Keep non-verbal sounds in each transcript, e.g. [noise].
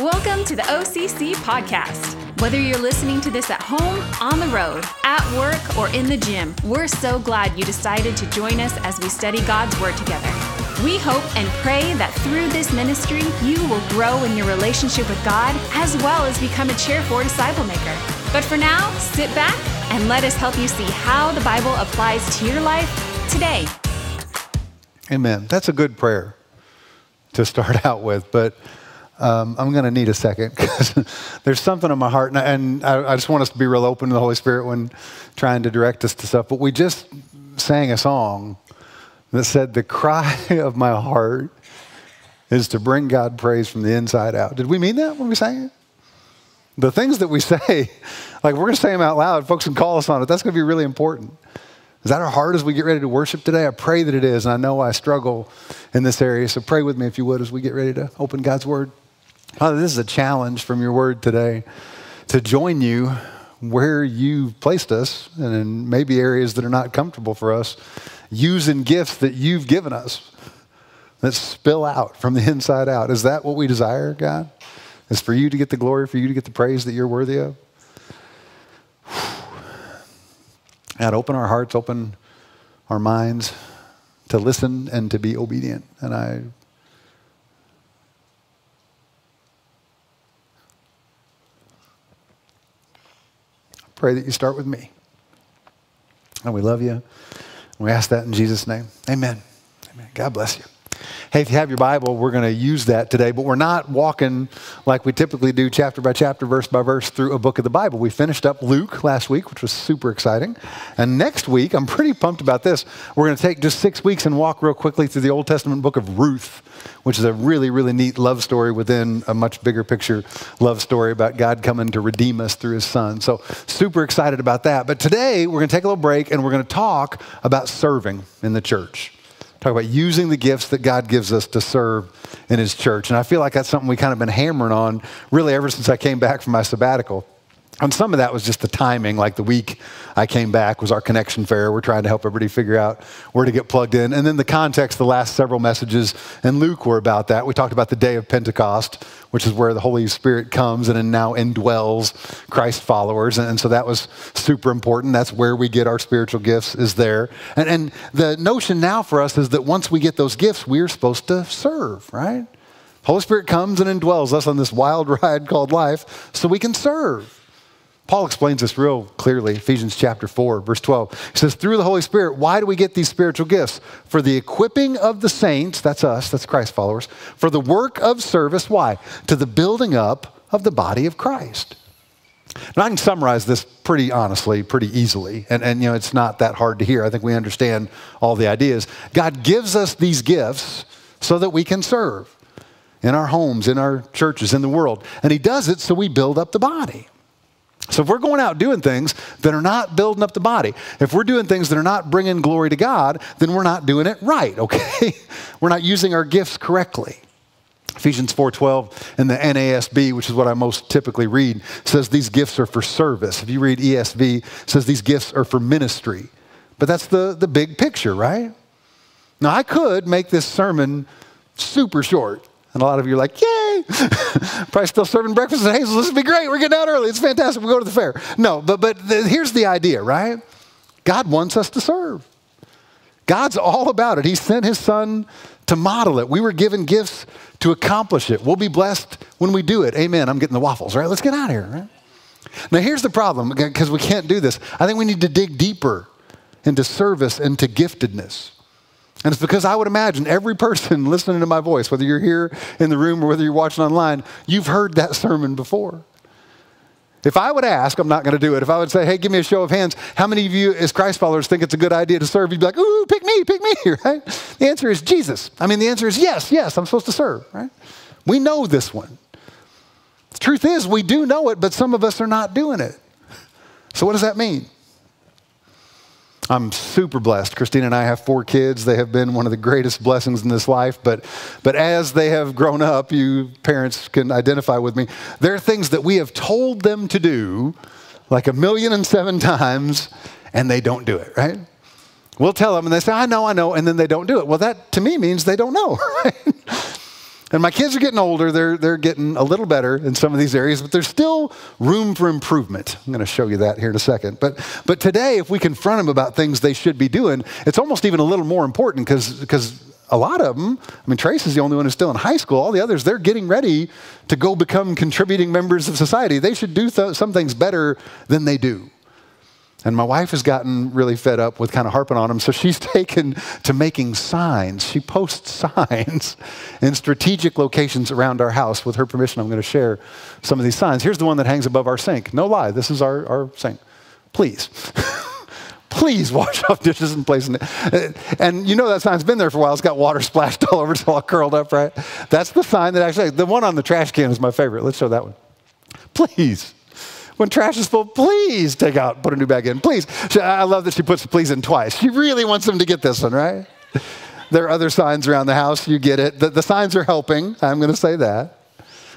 Welcome to the OCC podcast. Whether you're listening to this at home, on the road, at work, or in the gym, we're so glad you decided to join us as we study God's Word together. We hope and pray that through this ministry, you will grow in your relationship with God as well as become a chair for disciple maker. But for now, sit back and let us help you see how the Bible applies to your life today. Amen. That's a good prayer to start [laughs] out with, but um, I'm going to need a second because [laughs] there's something in my heart, and, I, and I, I, just want us to be real open to the Holy Spirit when trying to direct us to stuff. But we just sang a song that said, The cry [laughs] of my heart is to bring God praise from the inside out. Did we mean that when we sang it? The things that we [laughs] say, like we're going to say them out loud, folks can call us on it. That's going to be really important. Is that our heart as we get ready to worship today? I pray that it is, and I know I struggle in this area. So pray with me, if you would, as we get ready to open God's Word. Father, this is a challenge from your Word today to join you where you've placed us, and in maybe areas that are not comfortable for us, using gifts that you've given us that spill out from the [laughs] inside out. Is that what we desire, God? Is for you to get the glory, for you to get the praise that you're worthy of? [sighs] God, open our hearts, open our minds to listen and to be obedient. And I pray that you start with me. And we love you. And we ask that in Jesus' name. Amen. Amen. God bless you. Hey, if you have your Bible, we're going to use that today, but we're not walking like we typically do, chapter by chapter, verse by verse, through a book of the Bible. We finished up Luke last week, which was super exciting. And next week, I'm pretty pumped about this. We're going to take just six weeks and walk real quickly through the Old Testament book of Ruth, which is a really, really neat love story within a much bigger picture love story about God coming to redeem us through his son. So, super excited about that. But today, we're going to take a little break and we're going to talk about serving in the church talk about using the gifts that God gives us to serve in His church. And I feel like that's something we kind of been hammering on really ever since I came back from my sabbatical. And some of that was just the timing, like the week I came back was our connection fair. We're trying to help everybody figure out where to get plugged in. And then the context, the last several messages in Luke were about that. We talked about the day of Pentecost, which is where the Holy Spirit comes and now indwells Christ followers. And, so that was super important. That's where we get our spiritual gifts, is there. And, and the notion now for us is that once we get those gifts, we're supposed to serve, right? Holy Spirit comes and indwells us on this wild [laughs] ride called life so we can serve. Paul explains this real clearly, Ephesians chapter 4, verse 12. He says, Through the Holy Spirit, why do we get these spiritual gifts? For the equipping of the saints, that's us, that's Christ followers, for the work of service, why? To the building up of the body of Christ. Now, I can summarize this pretty honestly, pretty easily, and, and you know, it's not that hard to hear. I think we understand all the ideas. God gives us these gifts so that we can serve in our homes, in our churches, in the world. And He does it so we build up the body. So if we're going out doing things that are not building up the body, if we're doing things that are not bringing glory to God, then we're not doing it right, [laughs] okay? we're not using our gifts correctly. Ephesians 4:12 in the NASB, which is what I most typically read, says these gifts are for service. If you read ESV, says these gifts are for ministry. But that's the, the big picture, right? Now I could make this sermon super short and a lot of you are like, yay! [laughs] Probably still serving breakfast at Hazel. This would be great. We're getting out early. It's fantastic. We'll go to the fair. No, but, but the, here's the idea, right? God wants us to serve. God's all about it. He sent his son to model it. We were given gifts to accomplish it. We'll be blessed when we do it. Amen. I'm getting the waffles, right? Let's get out of here, right? Now, here's the problem because we can't do this. I think we need to dig deeper into service and to giftedness. And it's because I would imagine every person [laughs] listening to my voice, whether you're here in the room or whether you're watching online, you've heard that sermon before. If I would ask, I'm not going to do it. If I would say, hey, give me a show of hands, how many of you as Christ followers think it's a good idea to serve? You'd be like, ooh, pick me, pick me, [laughs] right? The answer is Jesus. I mean, the answer is yes, yes, I'm supposed to serve, right? We know this one. The truth is, we do know it, but some of us are not doing it. So, what does that mean? I'm super blessed. Christina and I have four kids. They have been one of the greatest blessings in this life. But, but as they have grown up, you parents can identify with me. There are things that we have told them to do like a million and seven times, and they don't do it, right? We'll tell them, and they say, I know, I know, and then they don't do it. Well, that to me means they don't know, [laughs] right? And my kids are getting older. They're, they're getting a little better in some of these areas, but there's still room for improvement. I'm going to show you that here in a second. But, but today, if we confront them about things they should be doing, it's almost even a little more important because a lot of them, I mean, Trace is the only one who's still in high school. All the others, they're getting ready to go become contributing members of society. They should do th- some things better than they do. And my wife has gotten really fed up with kind of harping on them, so she's [laughs] taken to making signs. She posts [laughs] signs in strategic locations around our house. With her permission, I'm going to share some of these signs. Here's the one that hangs above our sink. No lie, this is our, our sink. Please. [laughs] Please wash off dishes and place it. And you know that sign's been there for a while. It's got water splashed all over. It's all curled up, right? That's the sign that actually, the one on the trash can is my favorite. Let's show that one. Please when trash is full, please take out, put a new bag in, please. She, I love that she puts the please in twice. She really wants them to get this one, right? [laughs] There are other signs around the house, you get it. The, the signs are helping, I'm going to say that.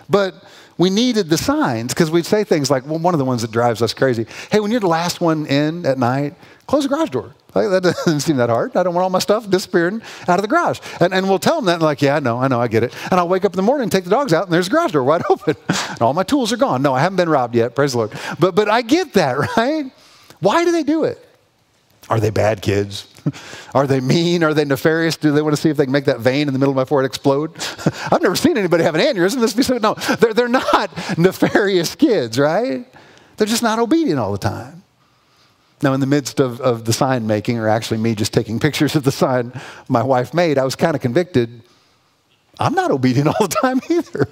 But we needed the signs because we'd say things like, well, one of the ones that drives us crazy hey, when you're the last one in at night, close the garage door. Like, that [laughs] doesn't seem that hard. I don't want all my stuff disappearing out of the garage. And, and we'll tell them that, and like, yeah, I know, I know, I get it. And I'll wake up in the morning and take the dogs out, and there's the garage door wide [laughs] open. and all my tools are gone. No, I haven't been robbed yet, praise the Lord. But, but I get that, [laughs] right? Why do they do it? Are they bad kids? Are they mean? Are they nefarious? Do they want to see if they can make that vein in the middle of my forehead explode? I've never seen anybody have an aneurysm. This be so, no, they're, they're not nefarious kids, right? They're just not obedient all the time. Now, in the midst of, of the sign making, or actually me just taking pictures of the sign my wife made, I was kind of convicted. I'm not obedient all the time either.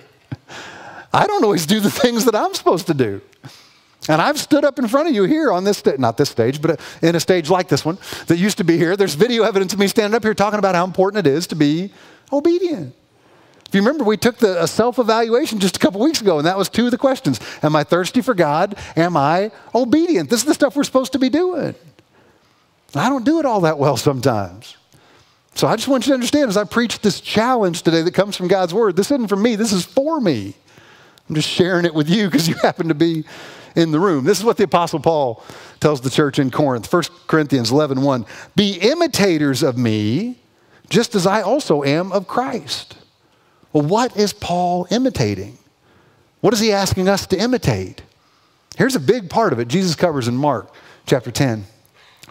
I don't always do the things that I'm supposed to do. And I've stood up in front of you here on this, not this stage, but uh, in a stage like this one that used to be here. There's video evidence of me standing up here talking about how important it is to be obedient. If you remember, we took the, a self evaluation just a couple weeks ago, and that was two of the questions Am I thirsty for God? Am I obedient? This is the stuff we're supposed to be doing. I don't do it all that well sometimes. So I just want you to understand as I preach this challenge today that comes from God's Word, this isn't for me, this is for me. I'm just sharing it with you because you [laughs] happen to be in the room. This is what the Apostle Paul tells the church in Corinth, 1 Corinthians 11 1. Be imitators of me, just as I also am of Christ. Well, what is Paul imitating? What is he asking us to imitate? Here's a big part of it Jesus covers in Mark chapter 10.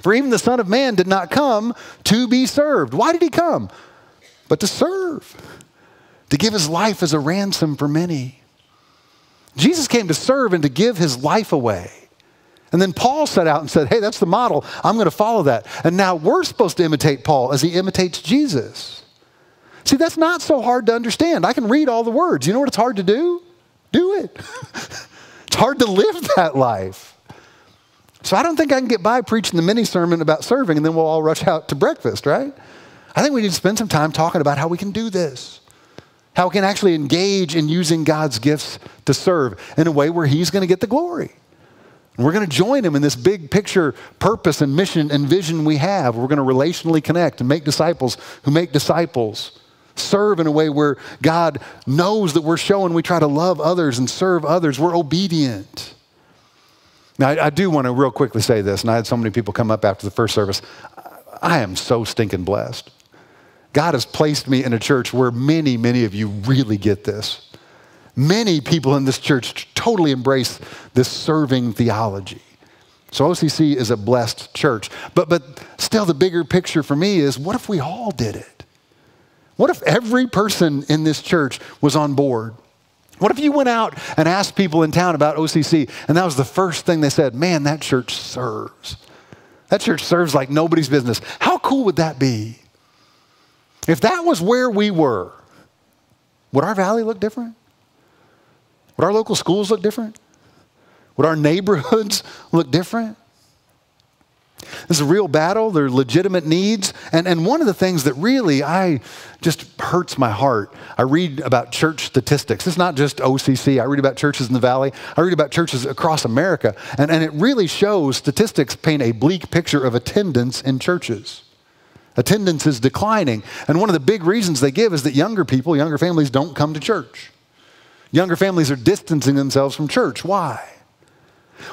For even the Son of Man did not come to be served. Why did he come? But to serve, to give his life as a ransom for many. Jesus came to serve and to give his life away. And then Paul set out and said, Hey, that's the model. I'm going to follow that. And now we're supposed to imitate Paul as he imitates Jesus. See, that's not so hard to understand. I can read all the words. You know what it's hard to do? Do it. [laughs] it's hard to live that life. So I don't think I can get by preaching the mini sermon about serving and then we'll all rush out to breakfast, right? I think we need to spend some time talking about how we can do this. How we can actually engage in using God's gifts to serve in a way where He's going to get the glory. And we're going to join Him in this big picture purpose and mission and vision we have. We're going to relationally connect and make disciples who make disciples serve in a way where God knows that we're showing we try to love others and serve others. We're obedient. Now, I, I, do want to real quickly say this, and I had so many people come up after the first service. I am so stinking blessed. God has placed me in a church where many, many of you really get this. Many people in this church totally embrace this serving theology. So OCC is a blessed church. But, but still, the bigger picture for me is what if we all did it? What if every person in this church was on board? What if you went out and asked people in town about OCC and that was the first thing they said? Man, that church serves. That church serves like nobody's business. How cool would that be? If that was where we were, would our valley look different? Would our local schools look different? Would our neighborhoods [laughs] look different? This is a real battle. There are legitimate needs. And, and one of the things that really I just hurts my heart, I read about church statistics. It's not just OCC. I read about churches in the valley. I read about churches across America. And, and it really shows statistics paint a bleak picture of attendance in churches. Attendance is declining. And one of the big reasons they give is that younger people, younger families, don't come to church. Younger families are distancing themselves from church. Why?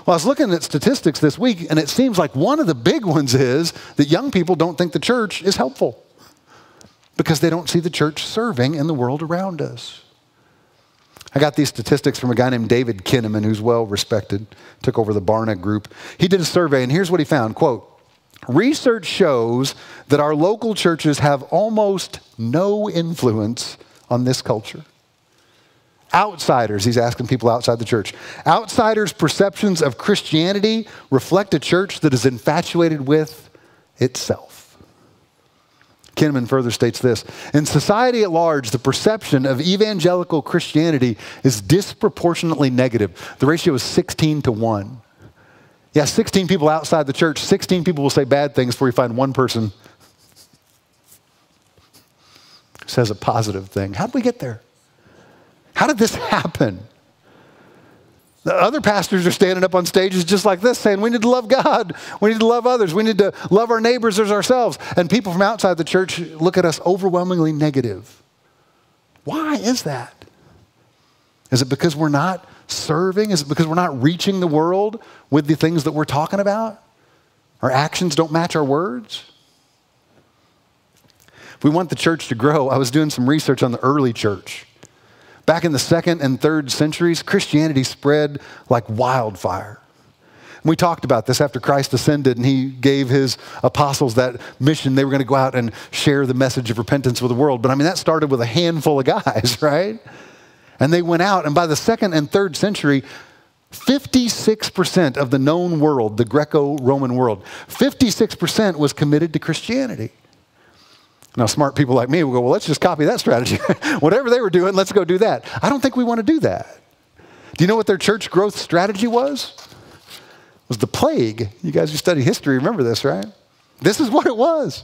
Well, I was looking at statistics this week, and it seems like one of the big ones is that young people don't think the church is helpful. because they don't see the church serving in the world around us. I got these statistics from a guy named David Kinnaman, who's well respected, took over the Barna group. He did a survey, and here's what he found quote, Research shows that our local churches have almost no influence on this culture. Outsiders, he's asking people outside the church. Outsiders' perceptions of Christianity reflect a church that is infatuated with itself. Kinnaman further states this In society at large, the perception of evangelical Christianity is disproportionately negative. The ratio is 16 to 1. Yeah, 16 people outside the church, 16 people will say bad things before you find one person says a positive thing. How did we get there? How did this happen? The other pastors are standing up on stages just like this saying, We need to love God. We need to love others. We need to love our neighbors as ourselves. And people from outside the church look at us overwhelmingly negative. Why is that? Is it because we're not serving? Is it because we're not reaching the world with the things that we're talking about? Our actions don't match our words? If we want the church to grow, I was doing some research on the early church. Back in the second and third centuries, Christianity spread like wildfire. We talked about this after Christ ascended and he gave his apostles that mission. They were going to go out and share the message of repentance with the world. But I mean, that started with a handful of guys, [laughs] right? And they went out, and by the second and third century, 56% of the known world, the Greco Roman world, 56% was committed to Christianity. Now, smart people like me will go, well, let's just copy that strategy. [laughs] Whatever they were doing, let's go do that. I don't think we want to do that. Do you know what their church growth strategy was? It was the plague. You guys who study history remember this, right? This is what it was.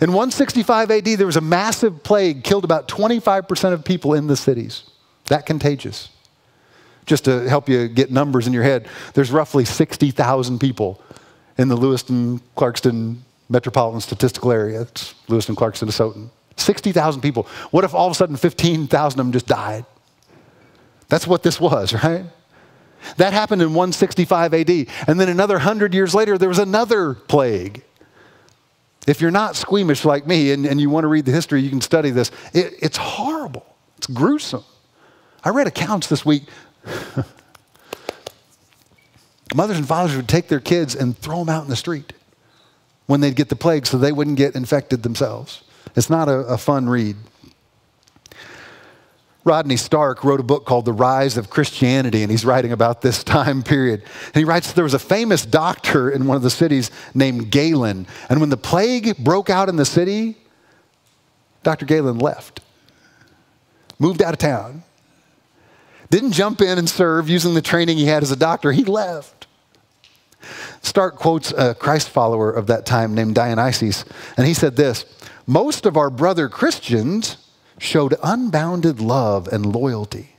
In 165 AD, there was a massive plague, killed about 25% of people in the cities. That contagious. Just to help you get numbers in your head, there's roughly 60,000 people in the Lewiston, Clarkston, metropolitan statistical area. It's Lewis and Clark, Asotin. 60,000 people. What if all of a sudden 15,000 of them just died? That's what this was, [laughs] right? That happened in 165 AD. And then another 100 years later, there was another plague. If you're not squeamish like me and, and you want to read the history, you can study this. It, it's horrible, it's gruesome. I read accounts this week. [laughs] Mothers and fathers would take their kids and throw them out in the street when they'd get the plague so they wouldn't get infected themselves. It's not a, a fun read. Rodney Stark wrote a book called The Rise of Christianity, and he's writing about this [laughs] time period. And he writes there was a famous doctor in one of the cities named Galen. And when the plague broke out in the city, Dr. Galen left, moved out of town, didn't jump in and serve using the training he had as a doctor. He left. Stark quotes a Christ follower of that time named Dionysius, and he said this Most of our brother Christians showed unbounded love and loyalty,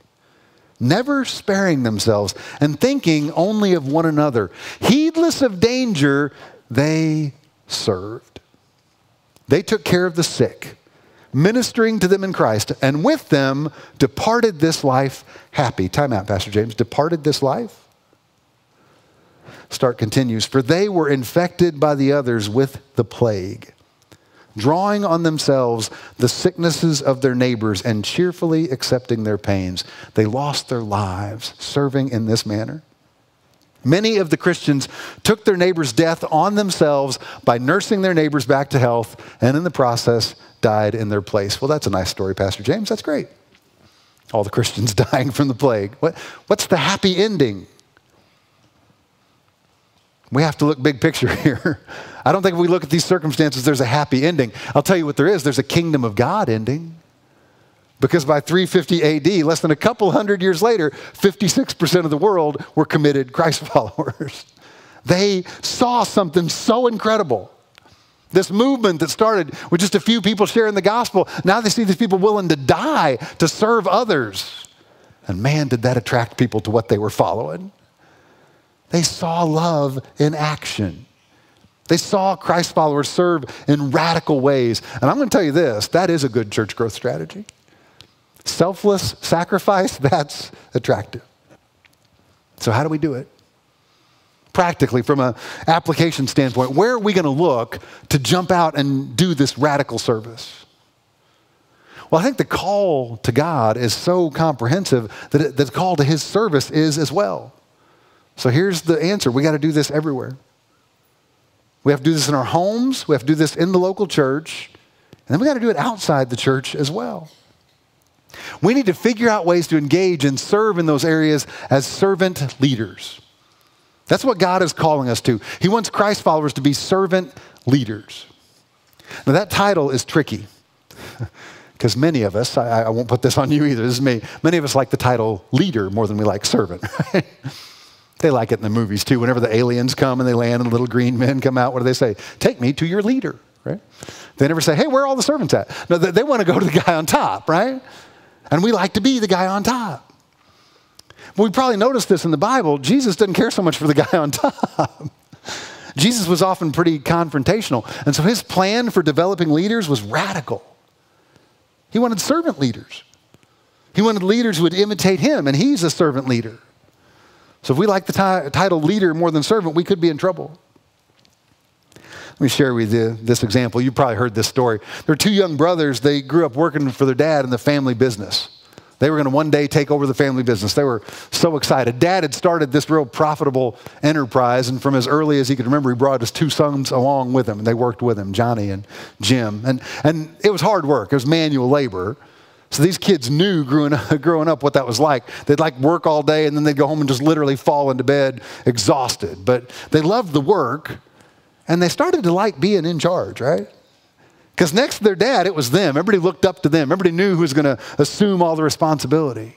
never sparing themselves and thinking only of one another. Heedless of danger, they served. They took care of the sick, ministering to them in Christ, and with them departed this life happy. Time out, Pastor James. Departed this life? Stark continues, for they were infected by the others with the plague, drawing on themselves the sicknesses of their neighbors and cheerfully accepting their pains. They lost their lives serving in this manner. Many of the Christians took their neighbor's death on themselves by nursing their neighbors back to health and in the process died in their place. Well, that's a nice story, Pastor James. That's great. All the Christians [laughs] dying from the plague. What, what's the happy ending? We have to look big picture [laughs] here. I don't think if we look at these circumstances, there's a happy ending. I'll tell you what there is there's a kingdom of God ending. Because by 350 AD, less than a couple hundred years later, 56% of the world were committed Christ [laughs] followers. They saw something so incredible. This movement that started with just a few people sharing the gospel, now they see these people willing to die to serve others. And man, did that attract people to what they were following. They saw love in action. They saw Christ followers serve in radical ways. And I'm going to tell you this that is a good church growth strategy. Selfless sacrifice, [laughs] that's attractive. So, how do we do it? Practically, from an application standpoint, where are we going to look to jump out and do this radical service? Well, I think the call to God is so comprehensive that it, the call to his service is as well. So here's the answer we got to do this everywhere. We have to do this in our homes, we have to do this in the local church, and then we got to do it outside the church as well. We need to figure out ways to engage and serve in those areas as servant leaders. That's what God is calling us to. He wants Christ followers to be servant leaders. Now, that title is tricky [laughs] because many of us, I, I, won't put this on you either, this is me, many of us like the title leader more than we like servant. [laughs] they like it in the movies too. Whenever the aliens come and they land and the little green men come out, what do they say? Take me to your leader, right? They never say, hey, where are all the servants at? No, they, they want to go to the guy on top, right? And we like to be the guy on top. we probably noticed this in the Bible. Jesus didn't care so much for the guy on top. [laughs] Jesus was often pretty confrontational. And so his plan for developing leaders was radical. He wanted servant leaders. He wanted leaders who would imitate him, and he's a servant leader. So if we like the t- title leader more than servant, we could be in trouble. Let me share with you this example. You probably heard this story. There are two young brothers. They grew up working for their dad in the family business. They were going to one day take over the family business. They were so excited. Dad had started this real profitable enterprise, and from as early as he could remember, he brought his two sons along with him, and they worked with him, Johnny and Jim. And, and it was hard work, it was manual labor. So these kids knew growing up, [laughs] growing up what that was like. They'd like work all day, and then they'd go home and just literally fall into bed exhausted. But they loved the work, and they started to like being in charge, right? Because next to their dad, it was them. Everybody looked up to them. Everybody knew who was going to assume all the responsibility.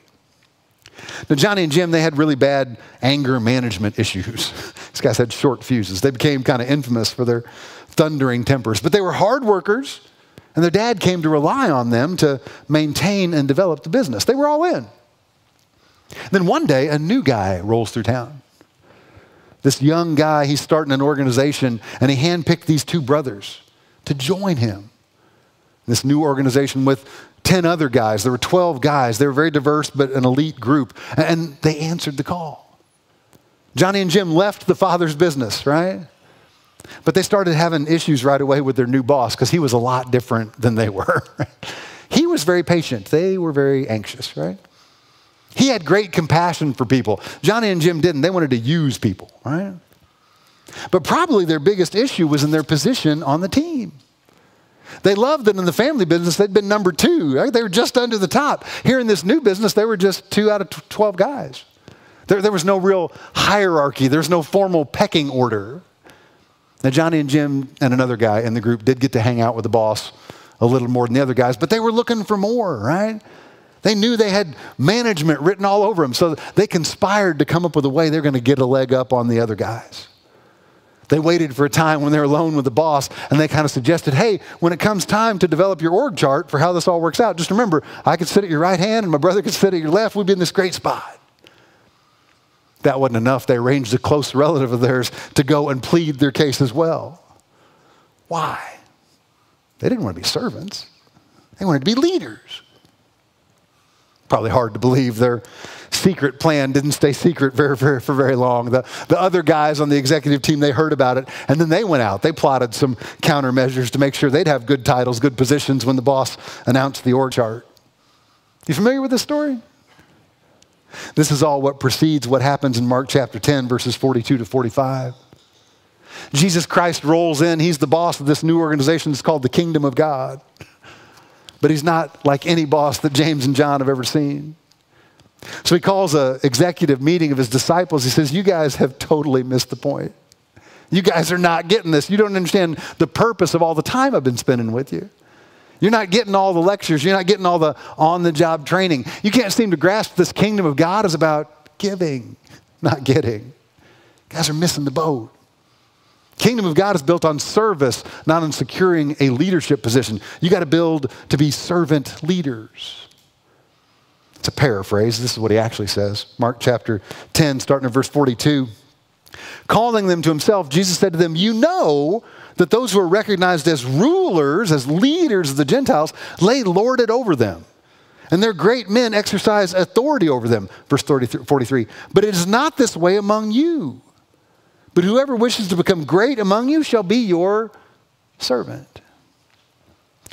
Now, Johnny and Jim, they had really bad anger management issues. [laughs] These guys had short fuses. They became kind of infamous for their thundering tempers. But they were hard workers, and their dad came to rely on them to maintain and develop the business. They were all in. Then one day, a new guy rolls through town. This young guy, he's starting an organization, and he handpicked these two brothers to join him. This new organization with 10 other guys. There were 12 guys. They were very diverse, but an elite group. And they answered the call. Johnny and Jim left the father's business, right? But they started having issues right away with their new boss because he was a lot different than they were. [laughs] he was very patient. They were very anxious, right? He had great compassion for people. Johnny and Jim didn't. They wanted to use people, right? But probably their biggest issue was in their position on the team. They loved that in the family business they'd been number two. Right? They were just under the top. Here in this new business, they were just two out of 12 guys. There, there was no real hierarchy, there's no formal pecking order. Now, Johnny and Jim and another guy in the group did get to hang out with the boss a little more than the other guys, but they were looking for more, right? They knew they had management written all over them, so they conspired to come up with a way they're going to get a leg up on the other guys. They waited for a time when they're alone with the boss and they kind of suggested, hey, when it comes time to develop your org chart for how this all works out, just remember, I could sit at your right hand and my brother could sit at your left. We'd be in this great spot. That wasn't enough. They arranged a close relative of theirs to go and plead their case as well. Why? They didn't want to be servants, they wanted to be leaders. Probably hard to believe their secret plan didn't stay secret very, very, for very long. The, the other guys on the executive team, they heard about it, and then they went out. They plotted some countermeasures to make sure they'd have good titles, good positions when the boss announced the org chart. You familiar with this story? This is all what precedes what happens in Mark chapter 10, verses 42 to 45. Jesus Christ rolls in. He's the boss of this new organization. It's called the Kingdom of God. But he's not like any boss that James and John have ever seen. So he calls an executive meeting of his disciples. He says, You guys have totally missed the point. You guys are not getting this. You don't understand the purpose of all the time I've been spending with you. You're not getting all the lectures. You're not getting all the on the job training. You can't seem to grasp this kingdom of God is about giving, not getting. Guys are missing the boat. Kingdom of God is built on service, not on securing a leadership position. You got to build to be servant leaders. It's a paraphrase. This is what he actually says. Mark chapter 10, starting at verse 42. Calling them to himself, Jesus said to them, You know that those who are recognized as rulers, as leaders of the Gentiles, lay lord it over them. And their great men exercise authority over them. Verse 43. But it is not this way among you. But whoever wishes to become great among you shall be your servant.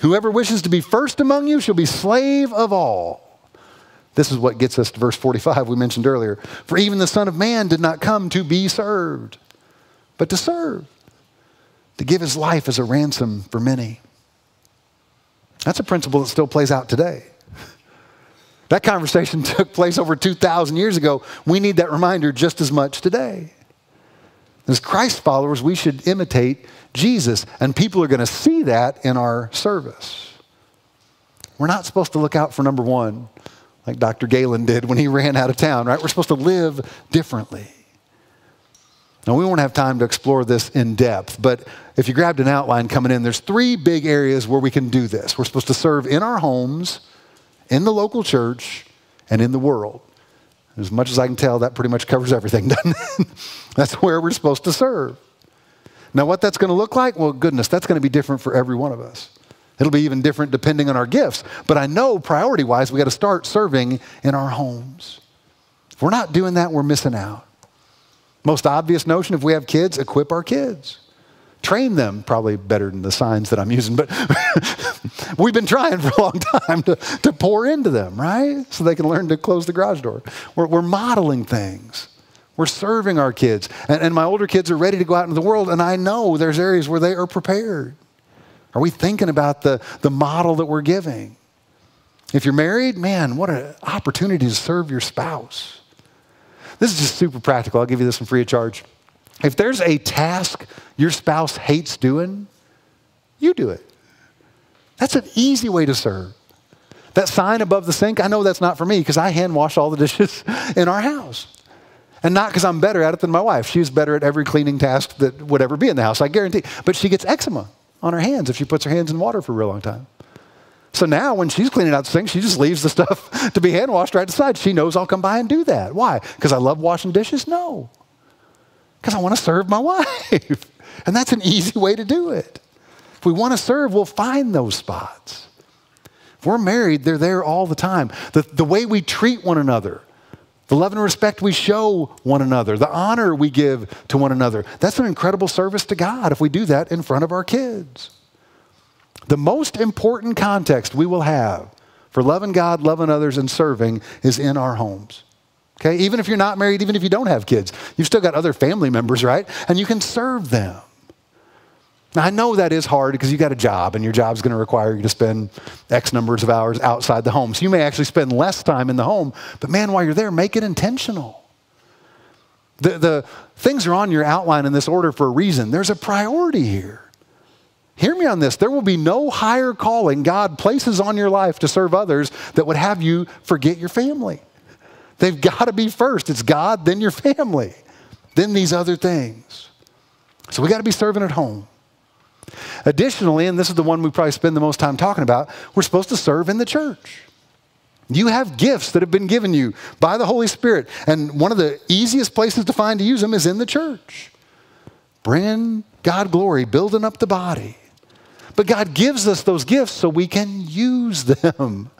Whoever wishes to be first among you shall be slave of all. This is what gets us to verse 45 we mentioned earlier. For even the Son of Man did not come to be served, but to serve, to give his life as a ransom for many. That's a principle that still plays out today. That conversation [laughs] took place over 2,000 years ago. We need that reminder just as much today. As Christ followers, we should imitate Jesus, and people are going to see that in our service. We're not supposed to look out for number one, like Dr. Galen did when he ran out of town, right? We're supposed to live differently. Now, we won't have time to explore this in depth, but if you grabbed an outline coming in, there's three big areas where we can do this. We're supposed to serve in our homes, in the local church, and in the world. As much as I can tell, that pretty much covers everything, [laughs] doesn't it? that's where we're supposed to serve. Now, what that's going to look like? Well, goodness, that's going to be different for every one of us. It'll be even different depending on our gifts. But I know priority wise, we got to start serving in our homes. If we're not doing that, we're missing out. Most obvious notion if we have kids, equip our kids. Train them, probably better than the signs that I'm using, but [laughs] we've been trying for a long time to, to pour into them, right? So they can learn to close the garage door. We're, we're modeling things. We're serving our kids. And, and my older kids are ready to go out into the world, and I know there's areas where they are prepared. Are we thinking about the, the model that we're giving? If you're married, man, what an opportunity to serve your spouse. This is just super practical. I'll give you this one free of charge. If there's a task your spouse hates doing, you do it. That's an easy way to serve. That sign above the sink, I know that's not for me because I hand wash all the dishes [laughs] in our house. And not because I'm better at it than my wife. She's better at every cleaning task that would ever be in the house, I guarantee. But she gets eczema on her hands if she puts her hands in water for a real long time. So now when she's cleaning out the sink, she just leaves the [laughs] stuff to be hand washed right aside. She knows I'll come by and do that. Why? Because I love washing dishes? No. Because I want to serve my [laughs] wife. and that's an easy way to do it. If we want to serve, we'll find those spots. If we're married, they're there all the time. The, the way we treat one another, the love and respect we show one another, the honor we give to one another. That's an incredible service to God if we do that in front of our kids. The most important context we will have for loving God, loving others, and serving is in our homes. Okay? Even if you're not married, even if you don't have kids, you've still got other family members, right? And you can serve them. Now, I know that is hard because you got a job and your job's going to require you to spend X numbers of hours outside the home. So you may actually spend less time in the home, but man, while you're there, make it intentional. The, the things are on your outline in this order for a reason. There's a priority here. Hear me on this. There will be no higher calling God places on your life to serve others that would have you forget your family. They've got to be first. It's God, then your family, then these other things. So we got to be serving at home. Additionally, and this is the one we probably spend the most time talking about, we're supposed to serve in the church. You have gifts that have been given you by the Holy Spirit, and one of the easiest places to find to use them is in the church. Bringing God glory, building up the body. But God gives us those gifts so we can use them.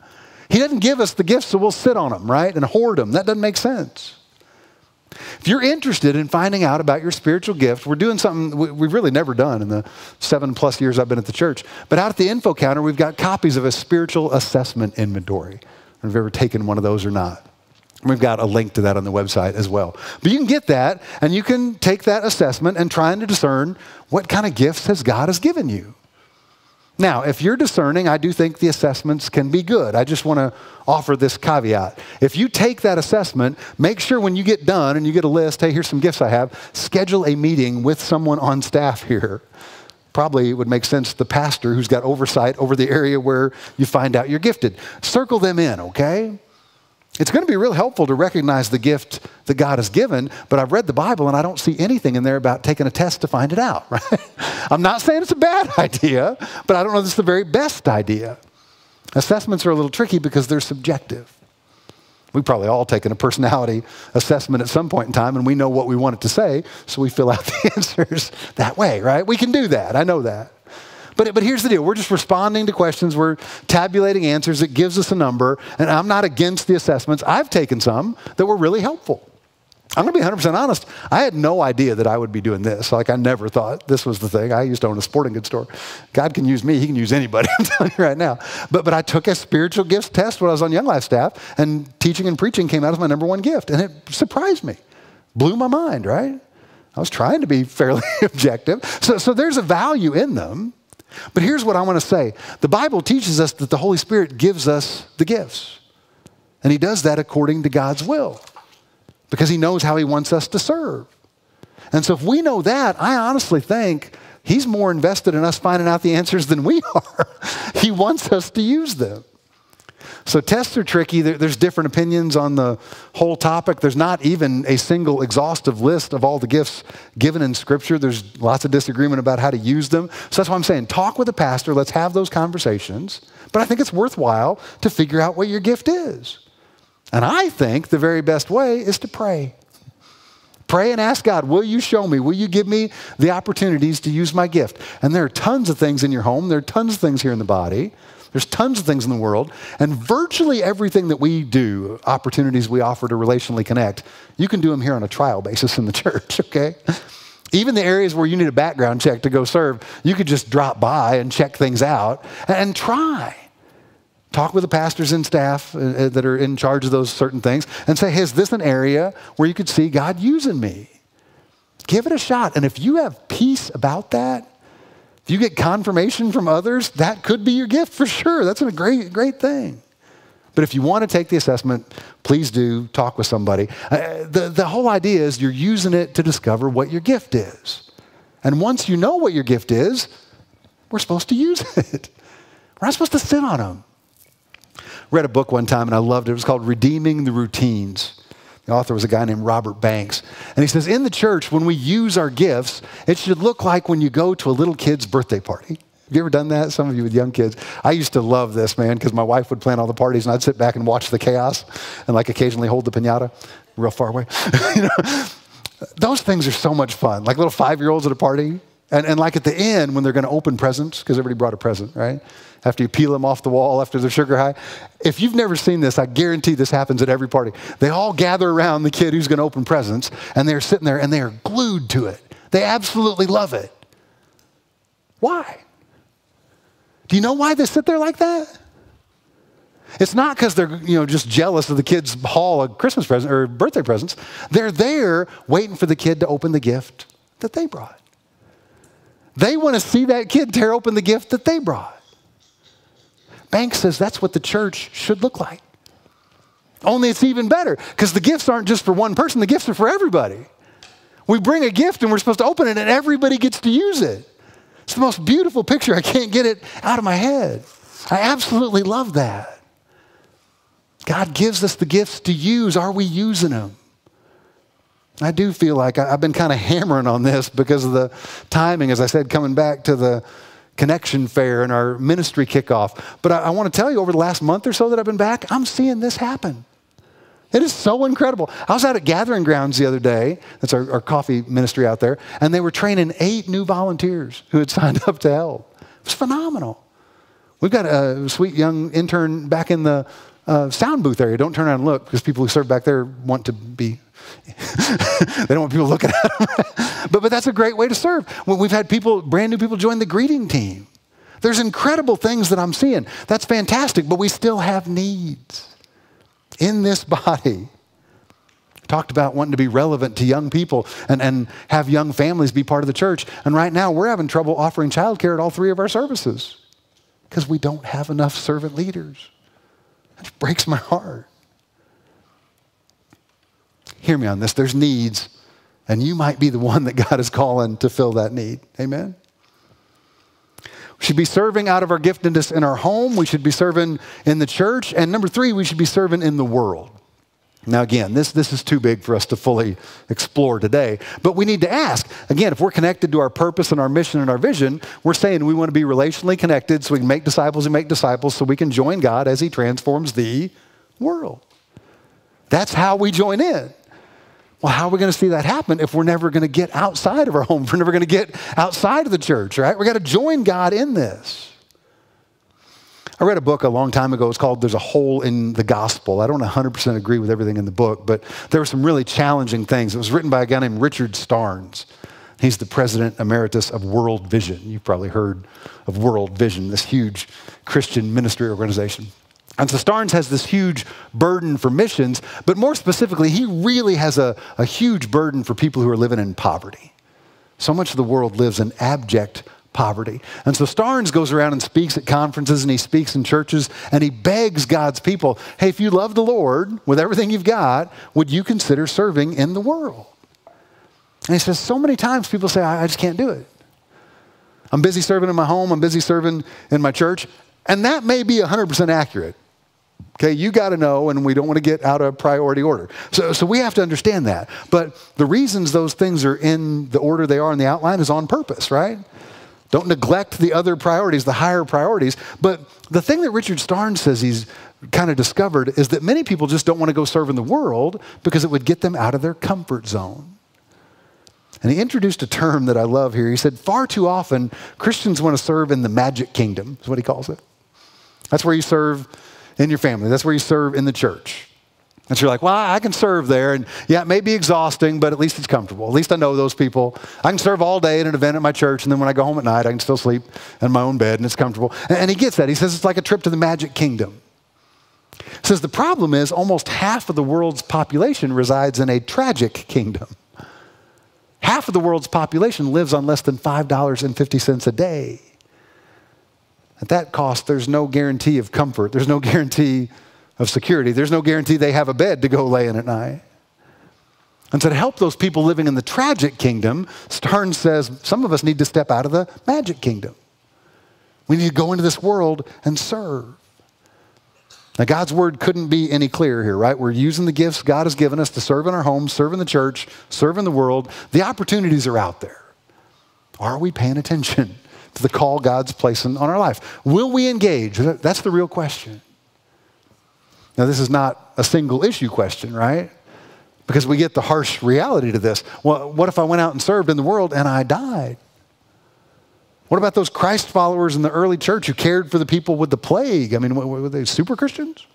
He doesn't give us the gifts so we'll sit on them, right? And hoard them. That doesn't make sense. If you're interested in finding out about your spiritual gift, we're doing something we've really never done in the seven plus years I've been at the church. But out at the info counter, we've got copies of a spiritual assessment inventory. If you've ever taken one of those or not. We've got a link to that on the website as well. But you can get that and you can take that assessment and try to discern what kind of gifts has God has given you. Now, if you're discerning, I do think the assessments can be good. I just want to offer this caveat. If you take that assessment, make sure when you get done and you get a list, hey, here's some gifts I have, schedule a meeting with someone on staff here. Probably would make sense the pastor who's got oversight over the area where you find out you're gifted. Circle them in, okay? It's going to be real helpful to recognize the gift that God has given, but I've read the Bible and I don't see anything in there about taking a test to find it out, [laughs] right? I'm not saying it's a bad [laughs] idea, but I don't know if it's the very best idea. Assessments are a little tricky because they're subjective. We've probably all taken a personality assessment at some point in time and we know what we want it to say, so we fill out [laughs] the answers that way, right? We can do that. I know that. But, but here's the deal we're just responding to questions, we're tabulating answers. It gives us a number, and I'm not against the assessments. I've taken some that were really helpful. I'm going to be 100% honest. I had no idea that I would be doing this. Like, I never thought this was the thing. I used to own a sporting goods store. God can use me, He can use anybody, [laughs] I'm telling you right now. But, but I took a spiritual gifts test when I was on Young Life staff, and teaching and preaching came out as my number one gift. And it surprised me, blew my mind, right? I was trying to be fairly [laughs] objective. So, so there's a value in them. But here's what I want to say the Bible teaches us that the Holy Spirit gives us the gifts, and He does that according to God's will because he knows how he wants us to serve. And so if we know that, I honestly think he's more invested in us finding out the answers than we [laughs] are. he wants us to use them. So tests are tricky. There's different opinions on the whole topic. There's not even a single exhaustive list of all the gifts given in Scripture. There's lots of disagreement about how to use them. So that's why I'm saying talk with a pastor. Let's have those conversations. But I think it's worthwhile to figure out what your gift is. And I think the very best way is to pray. Pray and ask God, will you show me? Will you give me the opportunities to use my gift? And there are tons of things in your home, there are tons of things here in the body. There's tons of things in the world, and virtually everything that we do, opportunities we offer to relationally connect, you can do them here on a trial basis in the [laughs] church, okay? Even the areas where you need a background check to go serve, you could just drop by and check things out and try. Talk with the pastors and staff uh, uh, that are in charge of those certain things and say, hey, is this an area where you could see God using me? Give it a shot. And if you have peace about that, if you get confirmation from others, that could be your gift for sure. That's a great, great thing. But if you want to take the assessment, please do talk with somebody. Uh, the, the whole idea is you're using it to discover what your gift is. And once you know what your gift is, we're supposed to use [laughs] it. We're not supposed to sit on them read a book one time and I loved it. It was called Redeeming the Routines. The author was a guy named Robert Banks. And he says, In the church, when we use our gifts, it should look like when you go to a little kid's birthday party. Have you ever done that? Some of you with young kids. I used to love this, man, because my wife would plan all the parties and I'd sit back and watch the chaos and like occasionally hold the pinata real far away. [laughs] you know? Those things are so much fun. Like little five year olds at a party. And, and like at the end, when they're going to open presents, because everybody brought a present, right? after you peel them off the wall after they're sugar high. If you've never seen this, I guarantee this happens at every party. They all gather around the kid who's going to open presents, and they're sitting there and they are glued to it. They absolutely love it. Why? Do you know why they sit there like that? It's not because they're you know just jealous of the kid's haul of Christmas present or birthday presents. They're there waiting for the kid to open the gift that they brought. They want to see that kid tear open the gift that they brought. Banks says that's what the church should look like. Only it's even better because the gifts aren't just for one person, the gifts are for everybody. We bring a gift and we're supposed to open it and everybody gets to use it. It's the most beautiful picture. I can't get it out of my head. I absolutely love that. God gives us the gifts to use. Are we using them? I do feel like I've been kind of hammering on this because of the timing, as I said, coming back to the connection fair and our ministry kickoff. But I, I want to tell you, over the last month or so that I've been back, I'm seeing this happen. It is so incredible. I was out at Gathering Grounds the other day. That's our, our, coffee ministry out there. And they were training eight new volunteers who had [laughs] signed up to help. It was phenomenal. We've got a sweet young intern back in the uh, sound booth area. Don't turn around and look because people who serve back there want to be [laughs] they don't want people looking at them. [laughs] but, but that's a great way to serve. When we've had people, brand new people, join the greeting team. There's incredible things that I'm seeing. That's fantastic, but we still have needs in this body. Talked about wanting to be relevant to young people and, and have young families be part of the church. And right now, we're having trouble offering childcare at all three of our services because we don't have enough servant leaders. It breaks my heart hear me on this. There's needs, and you might be the one that God is calling to fill that need. Amen? We should be serving out of our giftedness in our home. We should be serving in the church. And number three, we should be serving in the world. Now, again, this, this is too big for us to fully explore today, but we need to ask. Again, if we're connected to our purpose and our mission and our vision, we're saying we want to be relationally connected so we can make disciples and make disciples so we can join God as He transforms the world. That's how we join in. Well, how are we going to see that happen if we're never going to get outside of our home? [laughs] We're never going to get outside of the church, right? We got to join God in this. I read a book a long time ago. It's called There's a Hole in the Gospel. I don't 100% agree with everything in the book, but there were some really challenging things. It was written by a guy named Richard Stearns. He's the president emeritus of World Vision. You've probably heard of World Vision, this huge Christian ministry organization. And so Stearns has this huge burden for missions, but more specifically, he really has a, a huge burden for people who are living in poverty. So much of the world lives in abject poverty. And so Stearns goes around and speaks at conferences and he speaks in churches and he begs God's people hey, if you love the Lord with everything you've got, would you consider serving in the world? And he says, so many times people say, I, I just can't do it. I'm busy serving in my home, I'm busy serving in my church. And that may be 100% accurate. Okay, you got to know, and we don't want to get out of priority order. So, so we have to understand that. But the reasons those things are in the order they are in the outline is on purpose, right? Don't neglect the other priorities, the higher priorities. But the thing that Richard Stearns says he's kind of discovered is that many people just don't want to go serve in the world because it would get them out of their comfort zone. And he introduced a term that I love here. He said, far too often, Christians want to serve in the magic kingdom, is what he calls it. That's where you serve in your family, that's where you serve in the church. And so you're like, well, I can serve there. And yeah, it may be exhausting, but at least it's comfortable. At least I know those people. I can serve all day at an event at my church, and then when I go home at night, I can still sleep in my own bed, and it's comfortable. And he gets that. He says it's like a trip to the magic kingdom. He says the problem is almost half of the world's population resides in a tragic kingdom. Half of the world's population lives on less than $5.50 a day. At that cost, there's no guarantee of comfort. There's no guarantee of security. There's no guarantee they have a bed to go lay in at night. And so, to help those people living in the tragic kingdom, Stearns says some of us need to step out of the magic kingdom. We need to go into this world and serve. Now, God's word couldn't be any clearer here, right? We're using the gifts God has given us to serve in our homes, serve in the church, serve in the world. The opportunities are out there. Are we paying attention to the call God's placing on our life? Will we engage? That's the real question. Now, this is not a single issue question, right? Because we get the harsh reality to this. Well, what if I went out and served in the world and I died? What about those Christ followers in the early church who cared for the people with the plague? I mean, were they super Christians?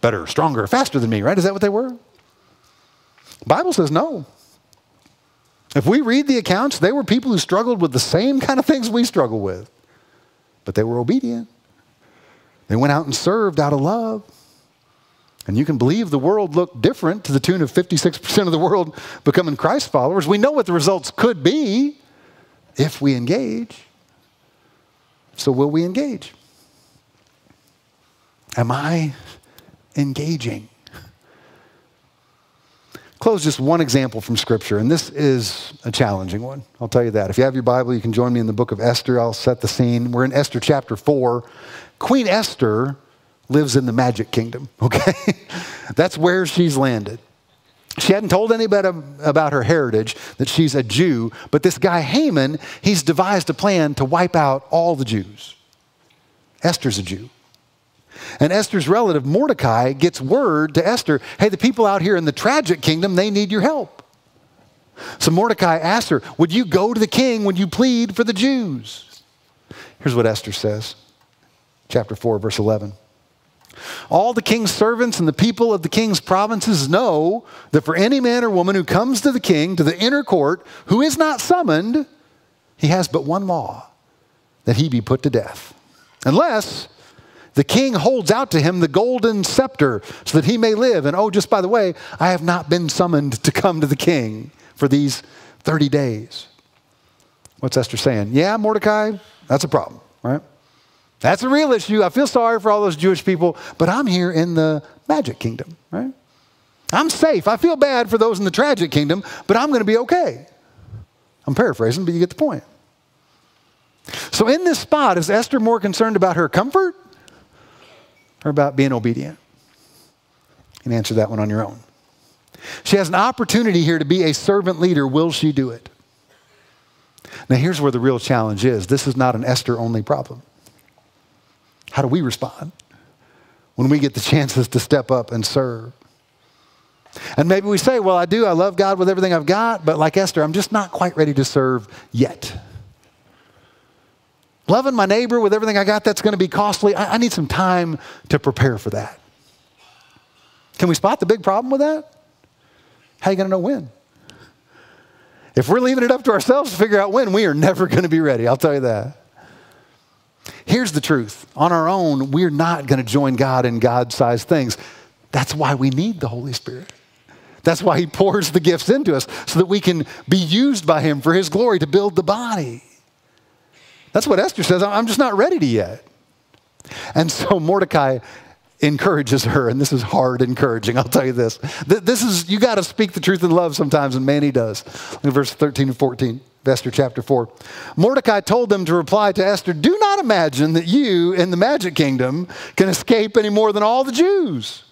Better, stronger, faster than me, right? Is that what they were? Bible says no. If we read the accounts, they were people who struggled with the same kind of things we struggle with, but they were obedient. They went out and served out of love. And you can believe the world looked different to the tune of 56% of the world becoming Christ followers. We know what the results could be if we engage. So, will we engage? Am I engaging? Close just one example from Scripture, and this is a challenging one. I'll tell you that. If you have your Bible, you can join me in the book of Esther. I'll set the scene. We're in Esther chapter 4. Queen Esther lives in the magic kingdom, [laughs] okay? That's where she's landed. She hadn't told anybody about her heritage, that she's a Jew, but this guy Haman, he's devised a plan to wipe out all the Jews. Esther's a Jew. And Esther's relative, Mordecai, gets word to Esther hey, the people out here in the tragic kingdom, they need your help. So Mordecai asks her, Would you go to the king? when you plead for the Jews? Here's what Esther says, chapter 4, verse 11. All the king's servants and the people of the king's provinces know that for any man or woman who comes to the king, to the inner court, who is not summoned, he has but one law that he be put to death. Unless the king holds out to him the golden scepter so that he may live. And oh, just by the way, I have not been summoned to come to the king for these 30 days. What's Esther saying? Yeah, Mordecai, that's a problem, right? That's a real issue. I feel sorry for all those Jewish people, but I'm here in the magic kingdom, right? I'm safe. I feel bad for those in the tragic kingdom, but I'm going to be okay. I'm paraphrasing, but you get the point. So, in this spot, is Esther more concerned about her comfort or about being obedient? And answer that one on your own. She has an opportunity here to be a servant leader. Will she do it? Now, here's where the real challenge is this is not an Esther only problem. How do we respond when we get the [laughs] chances to step up and serve? And maybe we say, Well, I do. I love God with everything I've got, but like Esther, I'm just not quite ready to serve yet. Loving my neighbor with everything I got, that's going to be costly. I, I need some time to prepare for that. Can we spot the big problem with that? How are you going to know when? If we're leaving it up to ourselves to figure out when, we are never going to be ready. I'll tell you that. Here's the truth on our own, we're not going to join God in God sized things. That's why we need the Holy Spirit. That's why He pours the gifts into us so that we can be used by Him for His glory to build the body. That's what Esther says. I'm just not ready to yet. And so [laughs] Mordecai encourages her, and this is hard encouraging, I'll tell you this. This is, you got to speak the truth in love sometimes, and man, he does. Look at verse 13 and 14. Esther chapter 4. Mordecai told them to reply to Esther, Do not imagine that you in the magic kingdom can escape any more than all the Jews.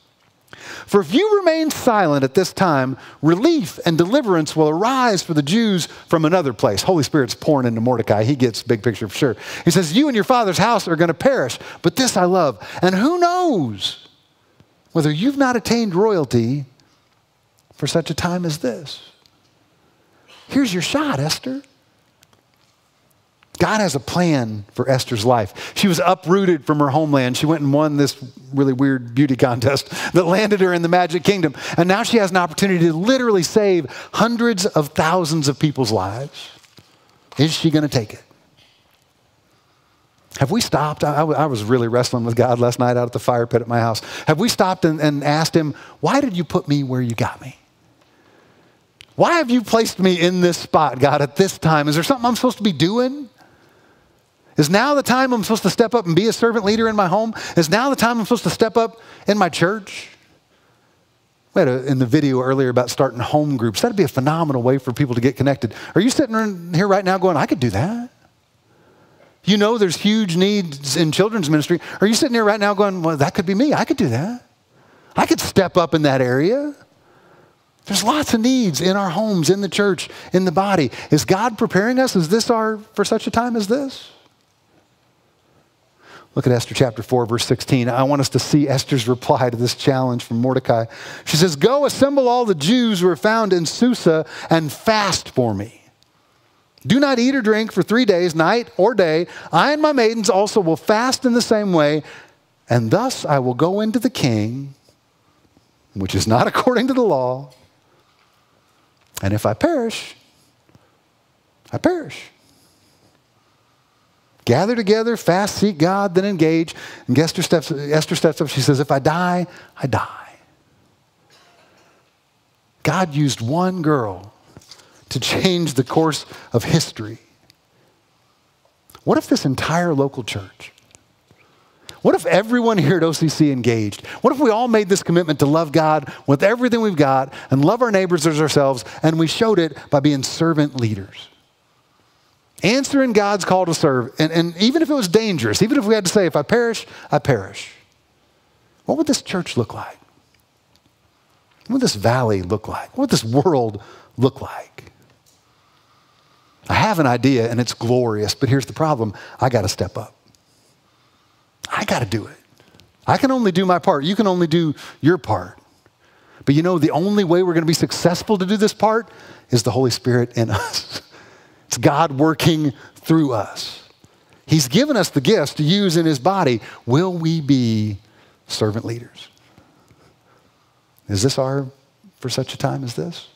For if you remain silent at this time, relief and deliverance will arise for the Jews from another place. Holy Spirit's pouring into Mordecai. He gets big picture for sure. He says, You and your father's house are going to perish, but this I love. And who knows whether you've not attained royalty for such a time as this? Here's your shot, Esther. God has a plan for Esther's life. She was uprooted from her homeland. She went and won this really weird beauty contest [laughs] that landed her in the Magic Kingdom. And now she has an opportunity to literally save hundreds of thousands of people's lives. Is she going to take it? Have we stopped? I, I, was really wrestling with God last night out at the fire pit at my house. Have we stopped and, and asked Him, Why did you put me where you got me? Why have you placed me in this spot, God, at this time? Is there something I'm supposed to be doing? Is now the time I'm supposed to step up and be a servant leader in my home? Is now the time I'm supposed to step up in my church? We had a, in the video earlier about starting home groups. That'd be a phenomenal way for people to get connected. Are you sitting here right now going, I could do that? You know there's huge needs in children's ministry. Are you sitting here right now going, well, that could be me. I could do that. I could step up in that area. There's lots of needs in our homes, in the church, in the body. Is God preparing us? Is this our for such a time as this? Look at Esther chapter 4, verse 16. I want us to see Esther's reply to this challenge from Mordecai. She says, Go assemble all the Jews who are found in Susa and fast for me. Do not eat or drink for three days, night or day. I and my maidens also will fast in the same way, and thus I will go into the king, which is not [laughs] according to the law. And if I perish, I perish. Gather together, fast, seek God, then engage. And Esther steps, Esther steps up. She says, If I die, I die. God used one girl to change the course of history. What if this entire local church, what if everyone here at OCC engaged? What if we all made this commitment to love God with everything we've got and love our neighbors as ourselves, and we showed it by being servant leaders? Answering God's call to serve, and, and even if it was dangerous, even if we had to say, if I perish, I perish, what would this church look like? What would this valley look like? What would this world look like? I have an idea and it's glorious, but here's the problem I got to step up. I got to do it. I can only do my part. You can only do your part. But you know, the only way we're going to be successful to do this part is the Holy Spirit in [laughs] us. It's God working through us. He's given us the gifts to use in his body. Will we be servant leaders? Is this our for such a time as this?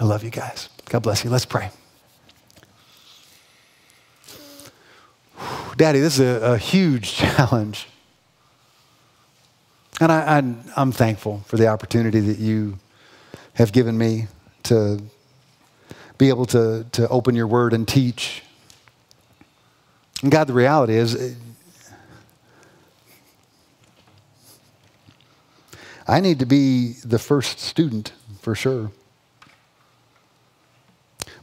I love you guys. God bless you. Let's pray. Daddy, this is a, a huge [laughs] challenge. And I, am thankful for the opportunity that you have given me to be able to, to open your word and teach. And God, the reality is, I need to be the first student for sure.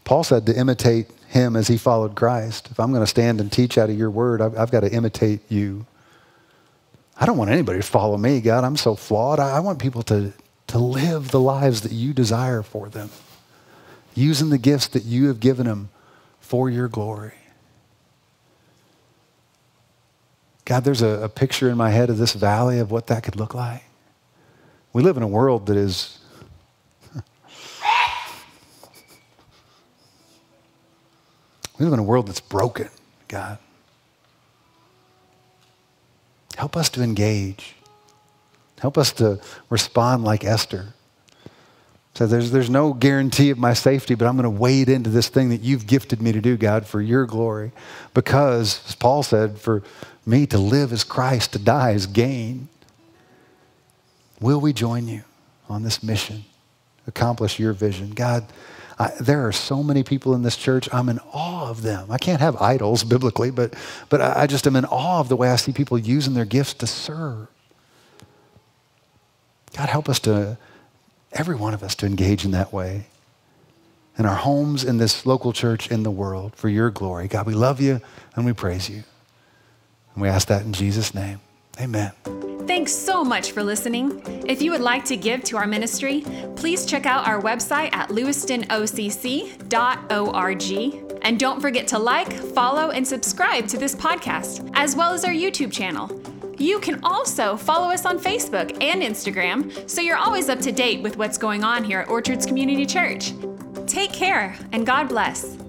Paul said to imitate him as he followed Christ. If I'm going to stand and teach out of your word, I've, I've got to imitate you. I don't want anybody to follow me, God. I'm so flawed. I, I want people to, to live the lives that you desire for them using the gifts that you have given him for your glory. God, there's a, a, picture in my head of this valley of what that could look like. We live in a world that is. [laughs] we live in a world that's broken. God. Help us to engage. Help us to respond like Esther. So there's, there's no guarantee of my safety, but I'm going to wade into this thing that you've gifted me to do, God, for your glory. Because, as Paul said, for me to live as Christ, to die is gain. Will we join you on this mission? Accomplish your vision. God, I, there are so many people in this church. I'm in awe of them. I can't have idols biblically, but, but I, I just am in awe of the way I see people using their gifts to serve. God, help us to every one of us to engage in that way. In our homes, in this local church, in the world, for your glory. God, we love you and we praise you. And we ask that in Jesus' name. Amen. Thanks so much for listening. If you would like to give to our ministry, please check out our website at lewistonocc.org. And don't forget to like, follow, and subscribe to this podcast, as well as our YouTube channel. You can also follow us on Facebook and Instagram so you're always up to date with what's going on here at Orchards Community Church. Take care and God bless.